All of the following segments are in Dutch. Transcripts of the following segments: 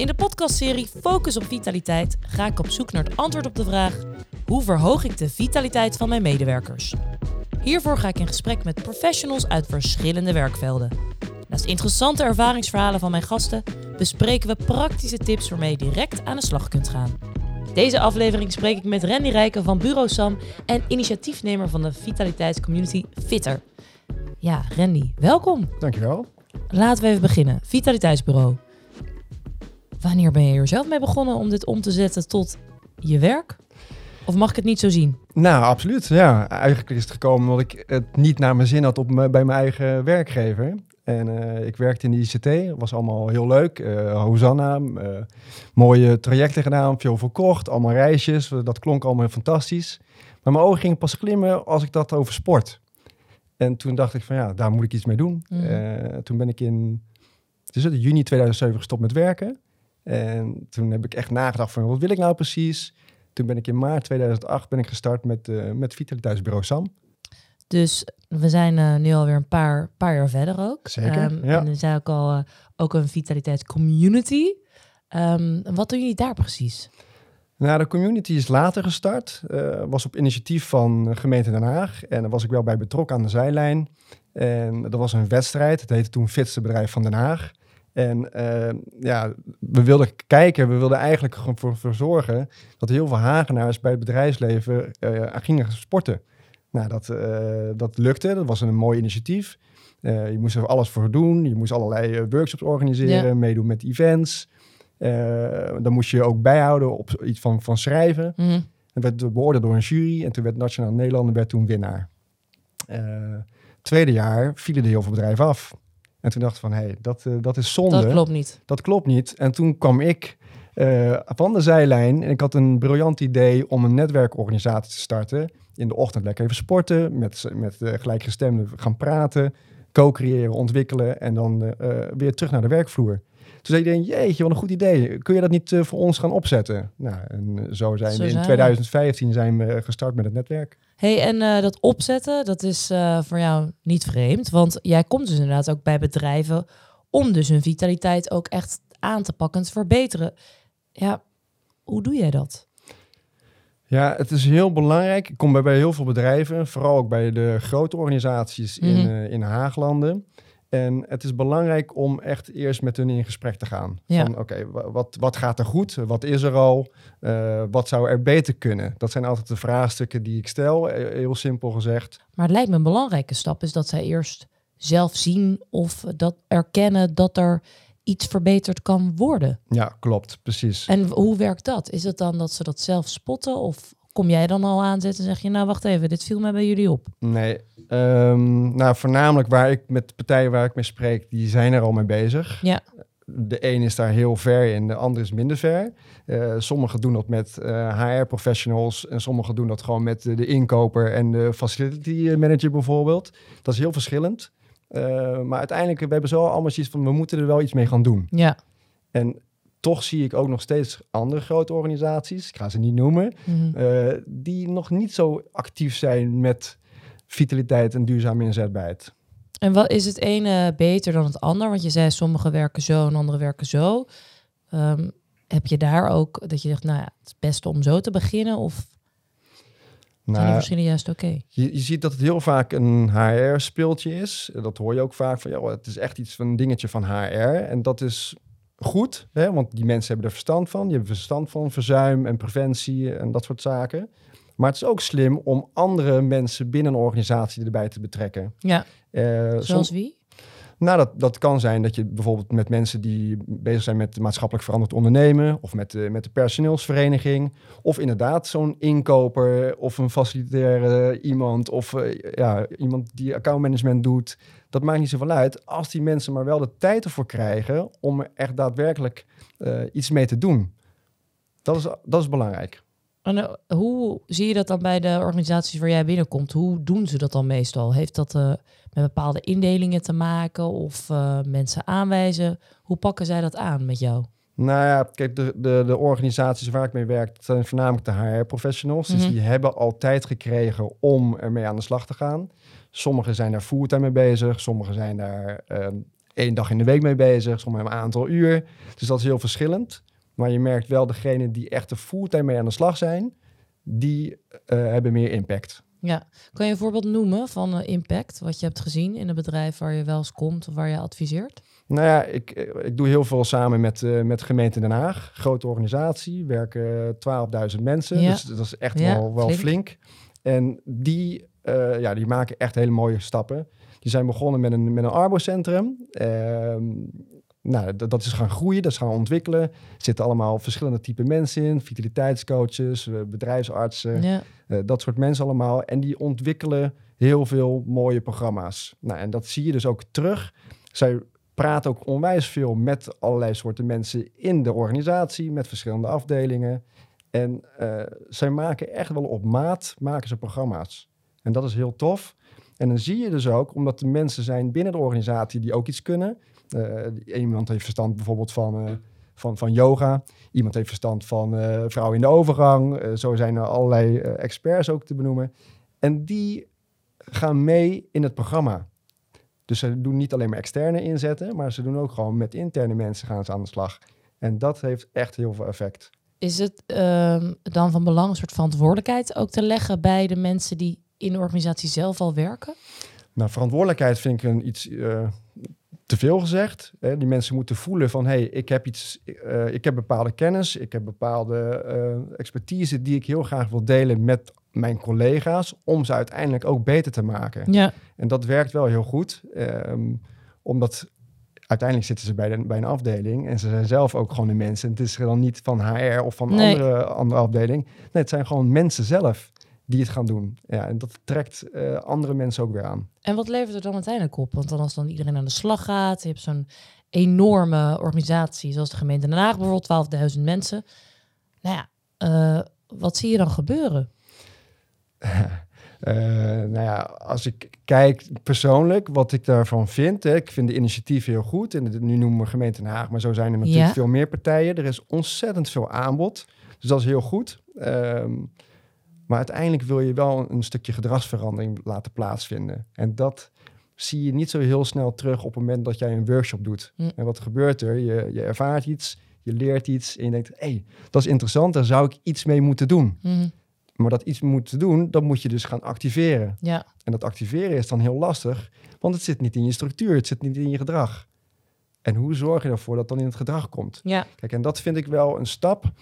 In de podcastserie Focus op Vitaliteit ga ik op zoek naar het antwoord op de vraag: hoe verhoog ik de vitaliteit van mijn medewerkers? Hiervoor ga ik in gesprek met professionals uit verschillende werkvelden. Naast interessante ervaringsverhalen van mijn gasten bespreken we praktische tips waarmee je direct aan de slag kunt gaan. Deze aflevering spreek ik met Randy Rijken van Bureau Sam en initiatiefnemer van de vitaliteitscommunity Fitter. Ja, Randy, welkom. Dankjewel. Laten we even beginnen. Vitaliteitsbureau. Wanneer ben je er zelf mee begonnen om dit om te zetten tot je werk? Of mag ik het niet zo zien? Nou, absoluut. Ja, eigenlijk is het gekomen omdat ik het niet naar mijn zin had op bij mijn eigen werkgever. En uh, ik werkte in de ICT, was allemaal heel leuk. Uh, Hosanna, uh, mooie trajecten gedaan, veel verkocht, allemaal reisjes. Dat klonk allemaal fantastisch. Maar mijn ogen gingen pas glimmen als ik dat over sport. En toen dacht ik van ja, daar moet ik iets mee doen. Mm. toen ben ik in dus in juni 2007 gestopt met werken. En toen heb ik echt nagedacht van wat wil ik nou precies? Toen ben ik in maart 2008 ben ik gestart met, uh, met Vitaliteitsbureau SAM. Dus we zijn uh, nu alweer een paar, paar jaar verder ook. Zeker, um, ja. En er zijn ook al uh, ook een vitaliteitscommunity. Um, wat doen jullie daar precies? Nou, de community is later gestart. Uh, was op initiatief van gemeente Den Haag. En daar was ik wel bij betrokken aan de zijlijn. En dat was een wedstrijd. Het heette toen Fitste Bedrijf van Den Haag. En uh, ja, we wilden kijken, we wilden eigenlijk gewoon voor, voor zorgen dat heel veel Hagenaars bij het bedrijfsleven uh, gingen sporten. Nou, dat, uh, dat lukte. Dat was een mooi initiatief. je moest er alles voor doen. Je moest allerlei workshops organiseren, ja. meedoen met events. dan moest je ook bijhouden op iets van, van schrijven. Mm -hmm. En werd beoordeeld door een jury. En toen werd Nationaal Nederlander werd toen winnaar. tweede jaar vielen er heel veel bedrijven af. En toen dacht ik van, hé, hey, dat, uh, dat is zonde. Dat klopt niet. Dat klopt niet. En toen kwam ik uh, van de zijlijn en ik had een briljant idee om een netwerkorganisatie te starten. In de ochtend lekker even sporten, met, met uh, gelijkgestemden gaan praten, co-creëren, ontwikkelen en dan weer terug naar de werkvloer. Toen zei iedereen, jeetje, wat een goed idee. Kun je dat niet voor ons gaan opzetten? Nou, en zo zijn Zo we in zijn 2015 zijn we gestart met het netwerk. Hey, en uh, dat opzetten, dat is uh, voor jou niet vreemd. Want jij komt dus inderdaad ook bij bedrijven om dus hun vitaliteit ook echt aan te pakken en te verbeteren. Ja, hoe doe jij dat? Ja, het is heel belangrijk. Ik kom bij, bij heel veel bedrijven, vooral ook bij de grote organisaties in, mm -hmm. uh, in Haaglanden. En het is belangrijk om echt eerst met hun in gesprek te gaan. Ja. Van oké, okay, wat, wat gaat er goed? Wat is er al? Uh, wat zou er beter kunnen? Dat zijn altijd de vraagstukken die ik stel, heel simpel gezegd. Maar het lijkt me een belangrijke stap is dat zij eerst zelf zien of dat erkennen dat er iets verbeterd kan worden. Ja, klopt, precies. En hoe werkt dat? Is het dan dat ze dat zelf spotten of kom jij dan al aanzetten en zeg je, nou wacht even, dit viel mij bij jullie op? Nee, um, nou voornamelijk waar ik met de partijen waar ik mee spreek, die zijn er al mee bezig. Ja. De een is daar heel ver in, de ander is minder ver. Uh, sommigen doen dat met uh, HR-professionals en sommigen doen dat gewoon met de inkoper en de facility manager bijvoorbeeld. Dat is heel verschillend. Maar uiteindelijk, we hebben zo allemaal zoiets van, we moeten er wel iets mee gaan doen. Ja. En toch zie ik ook nog steeds andere grote organisaties, ik ga ze niet noemen, Mhm. mm -hmm. uh, die nog niet zo actief zijn met vitaliteit en duurzame inzetbaarheid. En wat is het ene beter dan het ander? Want je zei sommigen werken zo en anderen werken zo. Um, heb je daar ook dat je zegt, nou ja, het is best om zo te beginnen? Of nou, zijn die verschillen juist oké? Okay? Je, je, ziet dat het heel vaak een HR-speeltje is. Dat hoor je ook vaak van, ja, het is echt iets van een dingetje van HR. En dat is goed, hè, want die mensen hebben er verstand van. Die hebben verstand van verzuim en preventie en dat soort zaken. Maar het is ook slim om andere mensen binnen een organisatie erbij te betrekken. Ja, uh, zoals wie? Nou, dat, dat kan zijn dat je bijvoorbeeld met mensen die bezig zijn met maatschappelijk veranderd ondernemen... of met de, met de personeelsvereniging... of inderdaad zo'n inkoper of een facilitaire iemand... of uh, ja, iemand die accountmanagement doet... Dat maakt niet zoveel uit als die mensen maar wel de tijd ervoor krijgen om er echt daadwerkelijk uh, iets mee te doen. Dat is, dat is belangrijk. En uh, hoe zie je dat dan bij de organisaties waar jij binnenkomt? Hoe doen ze dat dan meestal? Heeft dat uh, met bepaalde indelingen te maken of mensen aanwijzen? Hoe pakken zij dat aan met jou? Nou ja, kijk, de, de, de organisaties waar ik mee werk, dat zijn voornamelijk de HR-professionals. Mm -hmm. Dus die hebben al tijd gekregen om ermee aan de slag te gaan. Sommigen zijn daar fulltime mee bezig, sommigen zijn daar uh, één dag in de week mee bezig, soms een aantal uur. Dus dat is heel verschillend. Maar je merkt wel, degene die echt er fulltime mee aan de slag zijn, die eh, hebben meer impact. Ja, kan je een voorbeeld noemen van uh, impact, wat je hebt gezien in een bedrijf waar je wel eens komt of waar je adviseert? Nou ja, ik, ik doe heel veel samen met, uh, met de gemeente Den Haag. Grote organisatie, werken 12.000 mensen. Ja. Dus dat is echt ja, wel, wel flink. flink. En die, uh, ja, die maken echt hele mooie stappen. Die zijn begonnen met een, met een arbocentrum. Uh, nou, dat, dat, is gaan groeien, dat is gaan ontwikkelen. Er zitten allemaal verschillende type mensen in. Vitaliteitscoaches, uh, bedrijfsartsen, ja. dat soort mensen allemaal. En die ontwikkelen heel veel mooie programma's. Nou, en dat zie je dus ook terug. Zij praat ook onwijs veel met allerlei soorten mensen in de organisatie, met verschillende afdelingen. En zij maken echt wel op maat maken ze programma's. En dat is heel tof. En dan zie je dus ook, omdat er mensen zijn binnen de organisatie die ook iets kunnen. Uh, iemand heeft verstand bijvoorbeeld van, uh, van, van yoga. Iemand heeft verstand van vrouwen in de overgang. zo zijn er allerlei experts ook te benoemen. En die gaan mee in het programma. Dus ze doen niet alleen maar externe inzetten, maar ze doen ook gewoon met interne mensen gaan ze aan de slag. En dat heeft echt heel veel effect. Is het uh, dan van belang een soort verantwoordelijkheid ook te leggen bij de mensen die in de organisatie zelf al werken? Nou, verantwoordelijkheid vind ik een iets uh, te veel gezegd. Hè. Die mensen moeten voelen van, hé, hey, ik heb iets, uh, ik heb bepaalde kennis, ik heb bepaalde uh, expertise die ik heel graag wil delen met mijn collega's om ze uiteindelijk ook beter te maken. Ja. En dat werkt wel heel goed, um, omdat uiteindelijk zitten ze bij, de, bij een afdeling en ze zijn zelf ook gewoon de mensen. En het is dan niet van HR of van nee. andere, andere afdeling. Nee, het zijn gewoon mensen zelf die het gaan doen. Ja, en dat trekt uh, andere mensen ook weer aan. En wat levert er dan uiteindelijk op? Want dan als dan iedereen aan de slag gaat, je hebt zo'n enorme organisatie, zoals de gemeente Den Haag bijvoorbeeld, 12.000 mensen. Nou ja, uh, wat zie je dan gebeuren? Uh, nou ja, als ik kijk persoonlijk wat ik daarvan vind. Hè, ik vind de initiatieven heel goed. En nu noemen we gemeente Den Haag, maar zo zijn er natuurlijk ja. veel meer partijen. Er is ontzettend veel aanbod. Dus dat is heel goed. Um, maar uiteindelijk wil je wel een stukje gedragsverandering laten plaatsvinden. En dat zie je niet zo heel snel terug op het moment dat jij een workshop doet. Mm. En wat gebeurt er? Je, je ervaart iets, je leert iets en je denkt, hé, hey, dat is interessant, daar zou ik iets mee moeten doen. Mm. Maar dat iets moeten doen, dat moet je dus gaan activeren. Ja. En dat activeren is dan heel lastig, want het zit niet in je structuur, het zit niet in je gedrag. En hoe zorg je ervoor dat dan in het gedrag komt? Ja. Kijk, en dat vind ik wel een stap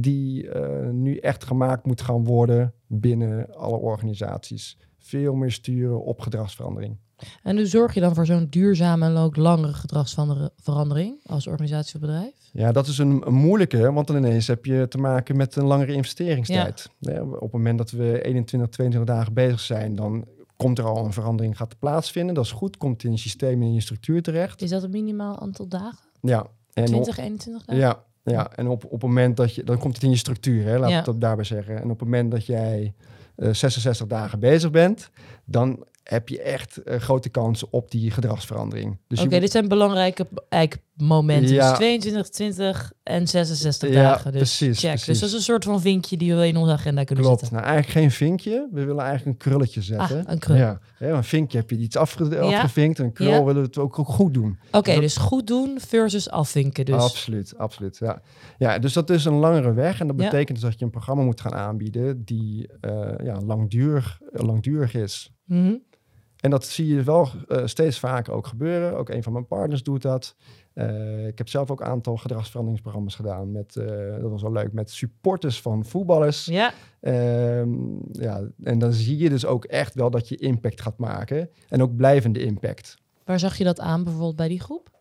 die uh, nu echt gemaakt moet gaan worden binnen alle organisaties. Veel meer sturen op gedragsverandering. En hoe zorg je dan voor zo'n duurzame en ook langere gedragsverandering als organisatie of bedrijf? Ja, dat is een, een, moeilijke, want dan ineens heb je te maken met een langere investeringstijd. Ja. Ja, op het moment dat we 21, 22 dagen bezig zijn, dan komt er al een verandering gaat plaatsvinden. Dat is goed, komt in je systeem en in je structuur terecht. Is dat een minimaal aantal dagen? Ja. En 20, 21 dagen? Ja, ja, en op, op het moment dat je, dan komt het in je structuur, hè, laat ja. ik dat daarbij zeggen. En op het moment dat jij uh, 66 dagen bezig bent, dan heb je echt uh, grote kansen op die gedragsverandering. Dus Oké, okay, dit zijn belangrijke momenten. Ja. Dus 22, 20 en 66 ja, dagen. Dus precies, check. Precies. Dus dat is een soort van vinkje die we in onze agenda kunnen Klopt. zetten. Nou, eigenlijk geen vinkje. We willen eigenlijk een krulletje zetten. Ah, een krul. Ja. ja, een vinkje heb je iets afge afgevinkt. Een krul willen we het ook, ook goed doen. Oké, okay, dus, dus goed doen versus afvinken. Dus. Absoluut, absoluut. Ja. ja, dus dat is een langere weg. En dat betekent dus dat je een programma moet gaan aanbieden die uh, ja, langdurig, langdurig is. Mm -hmm. En dat zie je wel uh, steeds vaker ook gebeuren. Ook een van mijn partners doet dat. Uh, ik heb zelf ook een aantal gedragsveranderingsprogramma's gedaan. Met, uh, dat was wel leuk, met supporters van voetballers. Ja. Um, ja. En dan zie je dus ook echt wel dat je impact gaat maken. En ook blijvende impact. Waar zag je dat aan bijvoorbeeld bij die groep?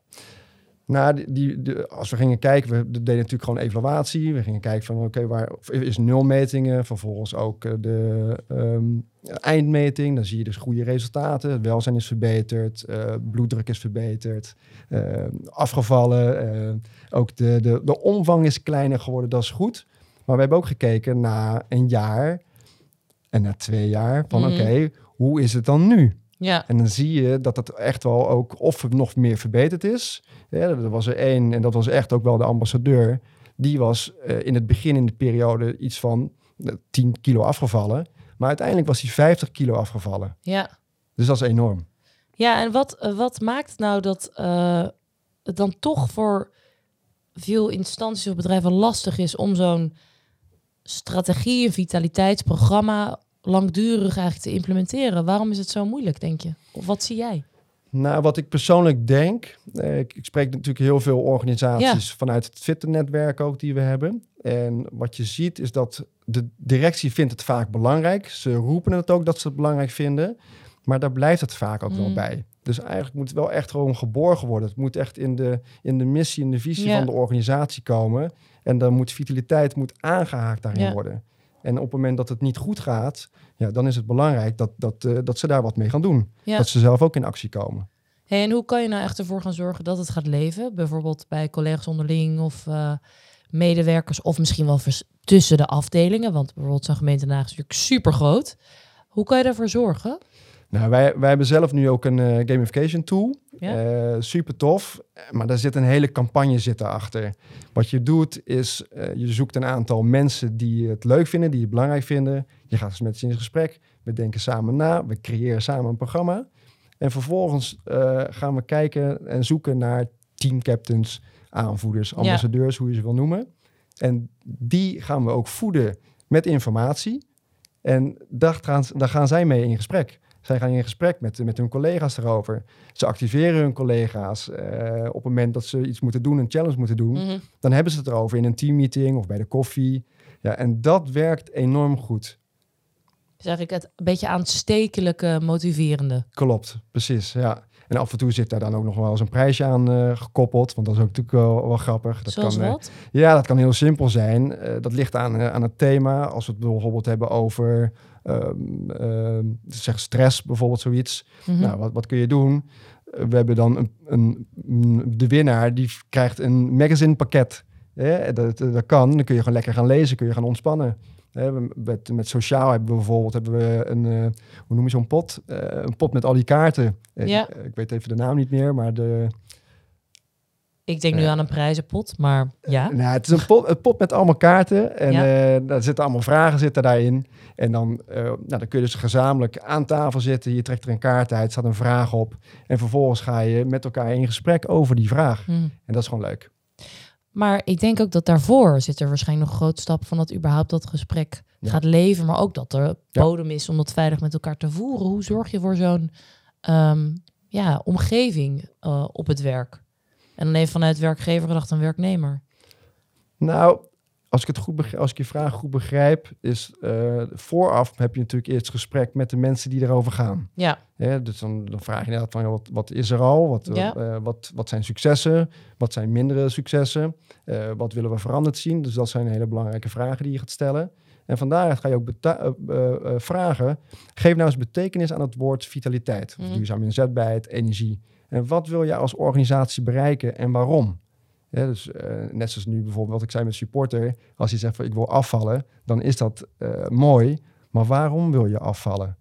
Nou, die, die, als we gingen kijken, we deden natuurlijk gewoon evaluatie. We gingen kijken van, oké, okay, waar is nulmetingen? Vervolgens ook de um, eindmeting. Dan zie je dus goede resultaten. Het welzijn is verbeterd, uh, bloeddruk is verbeterd, uh, afgevallen. Uh, ook de, de, de omvang is kleiner geworden, dat is goed. Maar we hebben ook gekeken na een jaar en na twee jaar van, mm. oké, okay, hoe is het dan nu? Ja. En dan zie je dat het echt wel ook of nog meer verbeterd is. Ja, er was er één, en dat was echt ook wel de ambassadeur. Die was uh, in het begin in de periode iets van uh, 10 kilo afgevallen. Maar uiteindelijk was hij 50 kilo afgevallen. Ja. Dus dat is enorm. Ja, en wat, eh, wat maakt nou dat eh, het dan toch voor veel instanties of bedrijven lastig is om zo'n strategie, een vitaliteitsprogramma langdurig eigenlijk te implementeren? Waarom is het zo moeilijk, denk je? Of wat zie jij? Nou, wat ik persoonlijk denk, eh, ik, ik spreek natuurlijk heel veel organisaties vanuit het fitte-netwerk ook die we hebben. En wat je ziet is dat de directie vindt het vaak belangrijk. Ze roepen het ook dat ze het belangrijk vinden, maar daar blijft het vaak ook wel Mm. bij. Dus eigenlijk moet het wel echt gewoon geborgen worden. Het moet echt in de, in de missie, in de visie Ja. van de organisatie komen. En dan moet vitaliteit moet aangehaakt daarin Ja. worden. En op het moment dat het niet goed gaat, ja, dan is het belangrijk dat, dat, eh, dat ze daar wat mee gaan doen. Ja. Dat ze zelf ook in actie komen. Hey, en hoe kan je nou echt ervoor gaan zorgen dat het gaat leven? Bijvoorbeeld bij collega's onderling of eh, medewerkers of misschien wel tussen de afdelingen. Want bijvoorbeeld zo'n gemeente Den Haag is natuurlijk super groot. Hoe kan je daarvoor zorgen? Nou, wij, wij hebben zelf nu ook een eh, gamification tool. Ja. Eh, super tof, maar daar zit een hele campagne zitten achter. Wat je doet is, eh, je zoekt een aantal mensen die het leuk vinden, die het belangrijk vinden. Je gaat dus met ze in gesprek. We denken samen na, we creëren samen een programma. En vervolgens gaan we kijken en zoeken naar teamcaptains, aanvoerders, ambassadeurs, hoe je ze wil noemen. En die gaan we ook voeden met informatie. En daar gaan, daar gaan zij mee in gesprek. Zij gaan in gesprek met, met hun collega's erover. Ze activeren hun collega's. eh, op het moment dat ze iets moeten doen, een challenge moeten doen, Mhm. dan hebben ze het erover in een teammeeting of bij de koffie. Ja, en dat werkt enorm goed. Dus eigenlijk het een beetje aanstekelijke, motiverende. Klopt, precies. Ja. En af en toe zit daar dan ook nog wel eens een prijsje aan eh, gekoppeld. Want dat is ook natuurlijk wel, wel grappig. Dat Zoals kan, eh, wat? Ja, dat kan heel simpel zijn. Eh, dat ligt aan, aan het thema. Als we het bijvoorbeeld hebben over ehm, ehm, zeg stress, bijvoorbeeld zoiets. Mhm. Nou, wat, wat kun je doen? We hebben dan een, een, de winnaar die krijgt een magazine pakket. Ja, dat, dat kan. Dan kun je gewoon lekker gaan lezen, kun je gaan ontspannen. Met, met sociaal hebben we bijvoorbeeld hebben we een, eh, hoe noem je zo'n pot? Eh, een pot met al die kaarten. Eh, Ja. ik, ik weet even de naam niet meer, maar de, Ik denk nu aan een prijzenpot, maar ja. Nou, het is een pot, een pot met allemaal kaarten. En Ja. daar zitten allemaal vragen zitten daarin. En dan, nou, dan kun je dus gezamenlijk aan tafel zitten. Je trekt er een kaart uit, staat een vraag op. En vervolgens ga je met elkaar in gesprek over die vraag. Mhm. En dat is gewoon leuk. Maar ik denk ook dat daarvoor zit er waarschijnlijk nog een groot stap van dat überhaupt dat gesprek Ja. gaat leven. Maar ook dat er bodem is om dat veilig met elkaar te voeren. Hoe zorg je voor zo'n ehm, ja, omgeving eh, op het werk? En dan even vanuit werkgever gedacht een werknemer. Nou, als ik, het goed begrijp, als ik je vraag goed begrijp, is eh, vooraf heb je natuurlijk eerst gesprek met de mensen die erover gaan. Ja, Ja, dus dan, dan vraag je inderdaad van, wat, wat is er al? Wat, Ja. eh, wat, wat zijn successen? Wat zijn mindere successen? Eh, wat willen we veranderd zien? Dus dat zijn hele belangrijke vragen die je gaat stellen. En van daaruit ga je ook vragen, geef nou eens betekenis aan het woord vitaliteit. Of Mhm. duurzaam inzetbaarheid, energie. En wat wil je als organisatie bereiken en waarom? Ja, dus eh, net zoals nu bijvoorbeeld wat ik zei met supporter. Als je zegt van ik wil afvallen, dan is dat eh, mooi. Maar waarom wil je afvallen?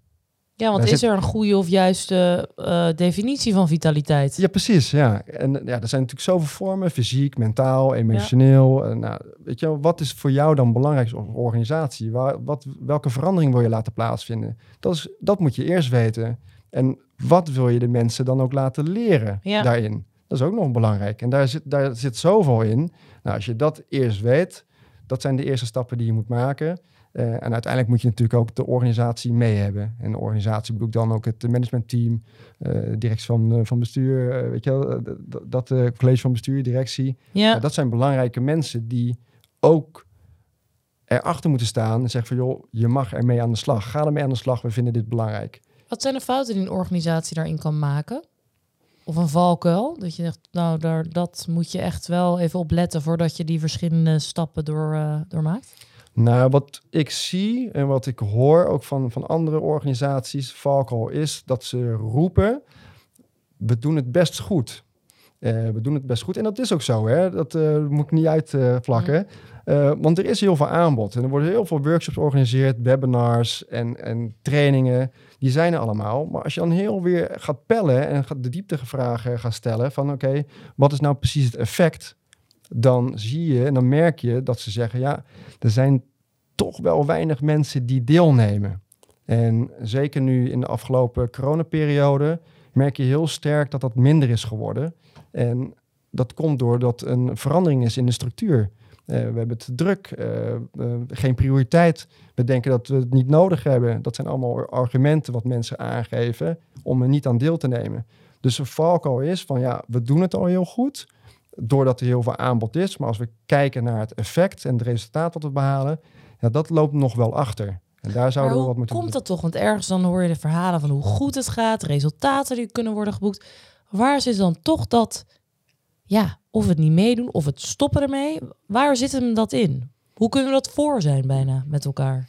ja want Daar is zit- er een goede of juiste eh, definitie van vitaliteit? Ja, precies. Ja. En ja, er zijn natuurlijk zoveel vormen: fysiek, mentaal, emotioneel. Nou, weet je, wat is voor jou dan belangrijk als organisatie? Waar, wat, welke verandering wil je laten plaatsvinden? Dat, is, dat moet je eerst weten. En wat wil je de mensen dan ook laten leren Ja. daarin? Dat is ook nog belangrijk. En daar zit, daar zit zoveel in. Nou, als je dat eerst weet, dat zijn de eerste stappen die je moet maken. Eh, en uiteindelijk moet je natuurlijk ook de organisatie mee hebben. En de organisatie bedoel ik dan ook het managementteam, eh directie van, eh, van bestuur, weet je wel, dat college van bestuur, directie. Ja, Ja, dat zijn belangrijke mensen die ook erachter moeten staan en zeggen van joh, je mag ermee aan de slag. Ga ermee aan de slag, we vinden dit belangrijk. wat zijn de fouten die een organisatie daarin kan maken? Of een valkuil? Dat je zegt, nou, daar, dat moet je echt wel even opletten voordat je die verschillende stappen door, eh, doormaakt. Nou, wat ik zie en wat ik hoor ook van, van andere organisaties, Valko, is dat ze roepen, we doen het best goed. Eh, we doen het best goed. En dat is ook zo, hè? dat eh, moet ik niet uitvlakken. Eh, want er is heel veel aanbod. En er worden heel veel workshops georganiseerd, webinars en, en trainingen. Die zijn er allemaal. Maar als je dan heel weer gaat pellen en gaat de dieptevragen gaat stellen van oké, wat is nou precies het effect? Dan zie je en dan merk je dat ze zeggen, ja, er zijn toch wel weinig mensen die deelnemen. En zeker nu in de afgelopen coronaperiode merk je heel sterk dat dat minder is geworden. En dat komt doordat een verandering is in de structuur. Eh, we hebben het druk, eh, geen prioriteit. We denken dat we het niet nodig hebben. Dat zijn allemaal argumenten wat mensen aangeven om er niet aan deel te nemen. Dus een valkuil is van ja, we doen het al heel goed doordat er heel veel aanbod is. Maar als we kijken naar het effect en het resultaat wat we behalen, ja, dat loopt nog wel achter. En daar zouden we wat moeten komt dat toch? Want ergens dan hoor je de verhalen van hoe goed het gaat, resultaten die kunnen worden geboekt. Waar zit dan toch dat, ja, of het niet meedoen of het stoppen ermee? Waar zit hem dat in? Hoe kunnen we dat voor zijn bijna met elkaar?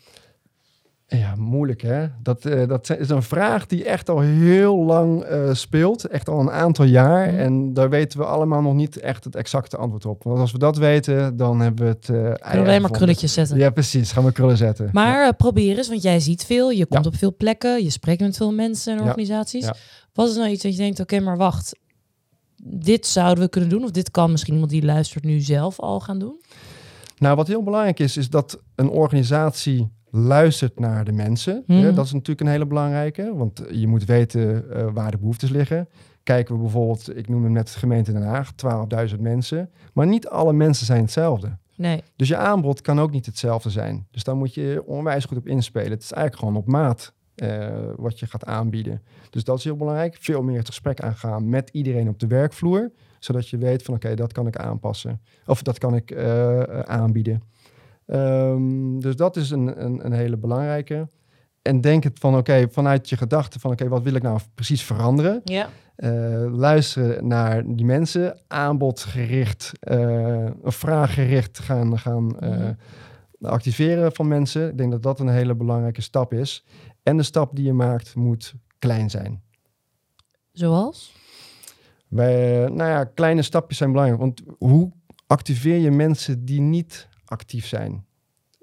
Ja, moeilijk hè. Dat, uh, dat is een vraag die echt al heel lang uh, speelt. Echt al een aantal jaar. Mm. En daar weten we allemaal nog niet echt het exacte antwoord op. Want als we dat weten, dan hebben we het... Uh, Kunnen we alleen maar krulletjes zetten. Ja, precies. Gaan we krullen zetten. Maar ja. probeer eens, want jij ziet veel. Je komt ja. op veel plekken. Je spreekt met veel mensen en organisaties. Wat is nou iets dat je denkt, oké, okay, maar wacht. Dit zouden we kunnen doen. Of dit kan misschien iemand die luistert nu zelf al gaan doen. Nou, wat heel belangrijk is, is dat een organisatie luistert naar de mensen. Mm. Ja, dat is natuurlijk een hele belangrijke, want je moet weten uh, waar de behoeftes liggen. Kijken we bijvoorbeeld, ik noemde net de gemeente Den Haag, 12.000 mensen. Maar niet alle mensen zijn hetzelfde. Nee. Dus je aanbod kan ook niet hetzelfde zijn. Dus daar moet je onwijs goed op inspelen. Het is eigenlijk gewoon op maat uh, wat je gaat aanbieden. Dus dat is heel belangrijk. Veel meer het gesprek aangaan met iedereen op de werkvloer. Zodat je weet van oké, okay, dat kan ik aanpassen. Of dat kan ik uh, aanbieden. Um, dus dat is een, een, een, hele belangrijke. En denk het van, oké, vanuit je gedachten van, oké, wat wil ik nou precies veranderen? Ja. Uh, luisteren naar die mensen, aanbodgericht, uh, vraaggericht gaan, gaan uh, mm. activeren van mensen. Ik denk dat dat een hele belangrijke stap is. En de stap die je maakt moet klein zijn. Zoals? Wij, nou ja, kleine stapjes zijn belangrijk. Want hoe activeer je mensen die niet actief zijn.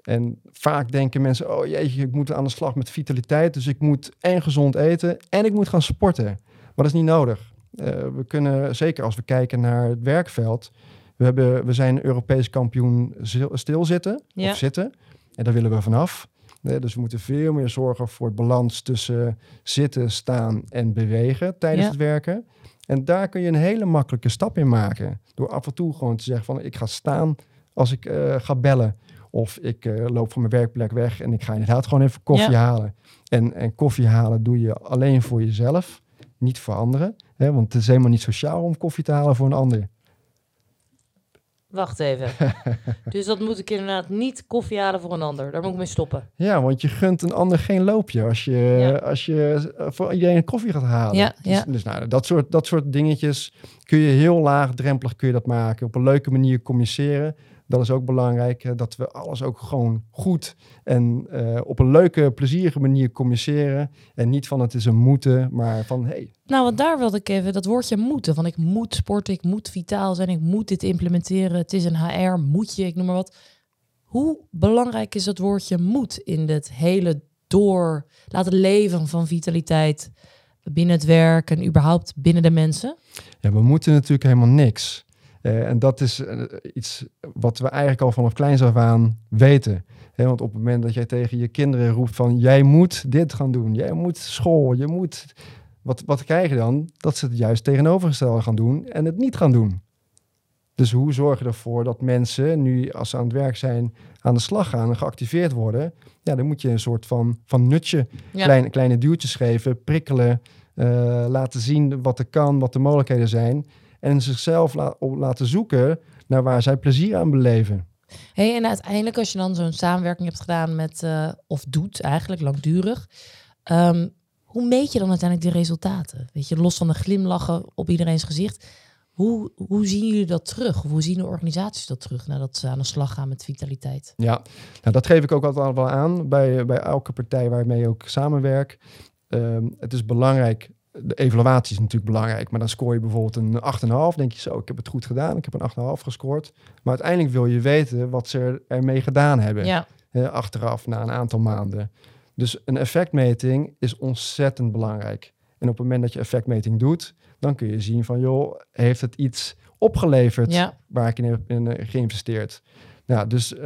En vaak denken mensen, oh jeetje, ik moet aan de slag met vitaliteit. Dus ik moet en gezond eten en ik moet gaan sporten. Maar dat is niet nodig. Uh, we kunnen, zeker als we kijken naar het werkveld. We, hebben, we zijn Europees kampioen stilzitten ja. of zitten. En daar willen we vanaf. Uh, dus we moeten veel meer zorgen voor het balans tussen zitten, staan en bewegen tijdens Ja. het werken. En daar kun je een hele makkelijke stap in maken. Door af en toe gewoon te zeggen van ik ga staan als ik eh, ga bellen. Of ik eh, loop van mijn werkplek weg en ik ga inderdaad gewoon even koffie Ja. halen. En, en koffie halen doe je alleen voor jezelf, niet voor anderen. Hè? Want het is helemaal niet sociaal om koffie te halen voor een ander. Wacht even. dus dat moet ik inderdaad niet koffie halen voor een ander. Daar moet ik mee stoppen. Ja, want je gunt een ander geen loopje als je, Ja. als je eh, voor iedereen een koffie gaat halen. Ja, dus, ja. dus nou, dat, soort, dat soort dingetjes kun je heel laagdrempelig kun je dat maken. Op een leuke manier communiceren. Dat is ook belangrijk, eh, dat we alles ook gewoon goed en eh, op een leuke, plezierige manier communiceren. En niet van het is een moeten, maar van hey, Nou, want daar wilde ik even dat woordje moeten. Van ik moet sporten, ik moet vitaal zijn, ik moet dit implementeren. Het is een HR, moet je, ik noem maar wat. Hoe belangrijk is dat woordje moet in het hele door laten leven van vitaliteit binnen het werk en überhaupt binnen de mensen? Ja, we moeten natuurlijk helemaal niks. Eh, en dat is eh, iets wat we eigenlijk al vanaf kleins af aan weten. Want op het moment dat jij tegen je kinderen roept van... jij moet dit gaan doen, jij moet school, je moet... Wat, wat krijg je dan? Dat ze het juist tegenovergestelde gaan doen en het niet gaan doen. Dus hoe zorg je ervoor dat mensen nu als ze aan het werk zijn... aan de slag gaan en geactiveerd worden? Ja, dan moet je een soort van, van nutje Ja. kleine, kleine duwtjes geven, prikkelen, eh, laten zien wat er kan, wat de mogelijkheden zijn. En zichzelf la- op laten zoeken naar waar zij plezier aan beleven. Hey, en uiteindelijk, als je dan zo'n samenwerking hebt gedaan met, eh, of doet eigenlijk langdurig, ehm, hoe meet je dan uiteindelijk die resultaten? Weet je, los van de glimlachen op iedereen's gezicht, hoe, hoe zien jullie dat terug? Of hoe zien de organisaties dat terug nadat ze aan de slag gaan met vitaliteit? Ja, nou, dat geef ik ook altijd wel aan bij, bij elke partij waarmee ik ook samenwerk. Ehm, het is belangrijk, de evaluatie is natuurlijk belangrijk, maar dan scoor je bijvoorbeeld een 8,5. Denk je zo, ik heb het goed gedaan, ik heb een 8,5 gescoord. Maar uiteindelijk wil je weten wat ze er- ermee gedaan hebben. Ja, achteraf na een aantal maanden. Dus een effectmeting is ontzettend belangrijk. En op het moment dat je effectmeting doet, dan kun je zien van joh, heeft het iets opgeleverd ja, waar ik in heb in, eh, geïnvesteerd. Nou, dus eh,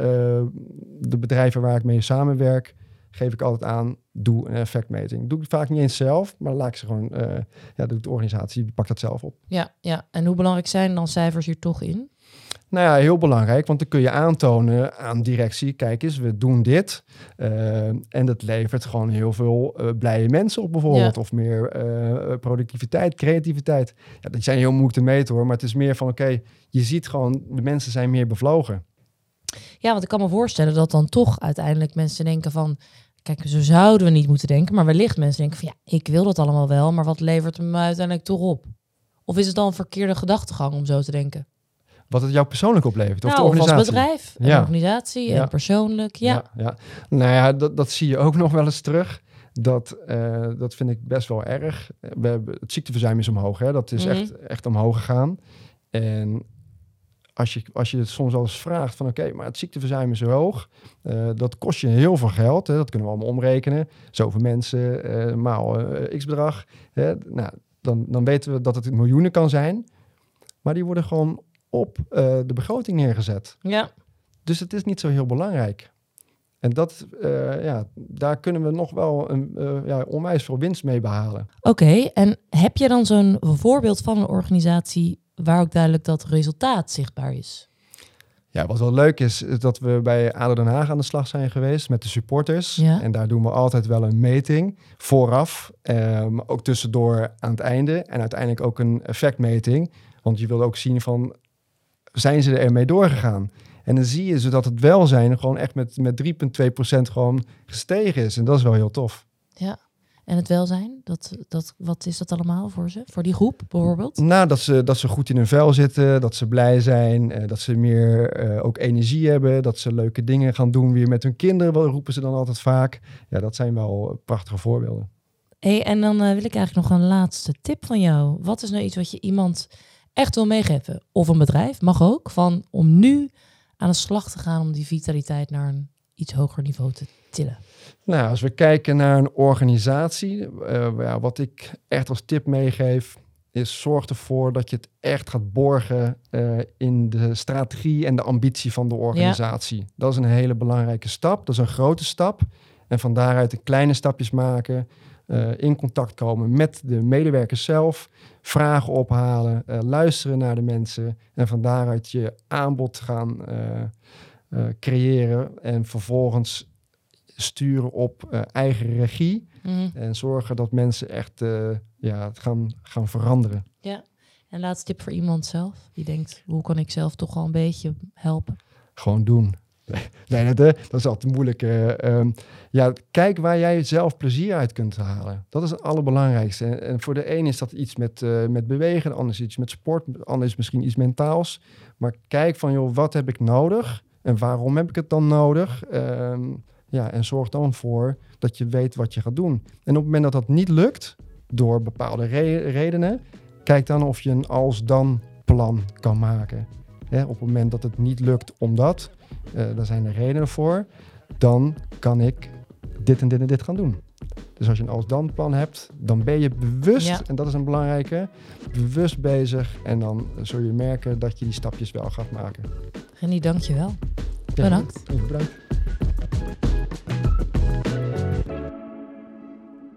de bedrijven waar ik mee samenwerk, geef ik altijd aan, doe een effectmeting. Doe ik vaak niet eens zelf, maar laat ik ze gewoon, uh, ja, doet de organisatie, die pakt dat zelf op. Ja, ja, en hoe belangrijk zijn dan cijfers hier toch in? Nou ja, heel belangrijk, want dan kun je aantonen aan directie, kijk eens, we doen dit. Uh, en dat levert gewoon heel veel uh, blije mensen op bijvoorbeeld. Of meer uh, productiviteit, creativiteit. Ja, die zijn heel moeilijk te meten hoor, maar het is meer van oké, je ziet gewoon, de mensen zijn meer bevlogen. Ja, want ik kan me voorstellen dat dan toch uiteindelijk mensen denken van... Kijk, zo zouden we niet moeten denken, maar wellicht mensen denken van ja, ik wil dat allemaal wel, maar wat levert het me uiteindelijk toch op? Of is het dan een verkeerde gedachtegang om zo te denken? wat het jou persoonlijk oplevert. Of nou, de organisatie. als bedrijf, ja. organisatie en persoonlijk. Ja. ja. Ja, Nou ja, dat, dat zie je ook nog wel eens terug. Dat, uh, dat vind ik best wel erg. We hebben, het ziekteverzuim is omhoog. Hè? Dat is mm -hmm. echt, echt omhoog gegaan. En als je, als je het soms wel eens vraagt van oké, okay, maar het ziekteverzuim is zo hoog. Uh, dat kost je heel veel geld. Hè? Dat kunnen we allemaal omrekenen. Zoveel mensen, uh, maal x bedrag. Hè? Nou, dan, dan weten we dat het miljoenen kan zijn. Maar die worden gewoon op de begroting neergezet. Ja. Dus het is niet zo heel belangrijk. En dat, uh, ja, daar kunnen we nog wel een, uh, ja, onwijs veel winst mee behalen. Oké, okay, en heb je dan zo'n voorbeeld van een organisatie waar ook duidelijk dat resultaat zichtbaar is? Ja, wat wel leuk is, is dat we bij ADO Den Haag aan de slag zijn geweest met de supporters. Ja. En daar doen we altijd wel een meting vooraf, um, ook tussendoor aan het einde. En uiteindelijk ook een effectmeting. Want je wil ook zien van, zijn ze ermee doorgegaan? En dan zie je zodat het welzijn gewoon echt met, met 3,2% gewoon gestegen is. En dat is wel heel tof. Ja. En het welzijn, dat, dat, wat is dat allemaal voor ze? Voor die groep bijvoorbeeld? Nou, dat ze, dat ze goed in hun vel zitten, dat ze blij zijn, eh, dat ze meer uh, ook energie hebben, dat ze leuke dingen gaan doen weer met hun kinderen, wat roepen ze dan altijd vaak. Ja, dat zijn wel prachtige voorbeelden. hey, en dan uh, wil ik eigenlijk nog een laatste tip van jou. Wat is nou iets wat je iemand echt wil meegeven? Of een bedrijf, mag ook, van om nu aan de slag te gaan om die vitaliteit naar een iets hoger niveau te tillen? Nou, als we kijken naar een organisatie, uh, ja, wat ik echt als tip meegeef, is zorg ervoor dat je het echt gaat borgen uh, in de strategie en de ambitie van de organisatie. Ja. Dat is een hele belangrijke stap. Dat is een grote stap. En van daaruit de kleine stapjes maken. Uh, in contact komen met de medewerkers zelf, vragen ophalen, uh, luisteren naar de mensen en van daaruit je aanbod gaan creëren en vervolgens sturen op eigen regie mm. en zorgen dat mensen echt ja, het gaan, gaan veranderen. Ja, en laatste tip voor iemand zelf die denkt, hoe kan ik zelf toch wel een beetje helpen? Gewoon doen. Nee, dat, dat is altijd moeilijk. Um, ja, kijk waar jij zelf plezier uit kunt halen. Dat is het allerbelangrijkste. En, en voor de een is dat iets met, uh, met bewegen, de ander is iets met sport, de ander is misschien iets mentaals. Maar kijk van, joh, wat heb ik nodig en waarom heb ik het dan nodig? Um, ja, en zorg dan voor dat je weet wat je gaat doen. En op het moment dat dat niet lukt, door bepaalde re redenen, kijk dan of je een als-dan plan kan maken. Op het moment dat het niet lukt omdat, uh, daar zijn er redenen voor, dan kan ik dit en dit en dit gaan doen. Dus als je een als-dan plan hebt, dan ben je bewust, Ja. en dat is een belangrijke, bewust bezig. En dan zul je merken dat je die stapjes wel gaat maken. Rennie, dank je wel. Ja, Bedankt. bedankt. Thank you.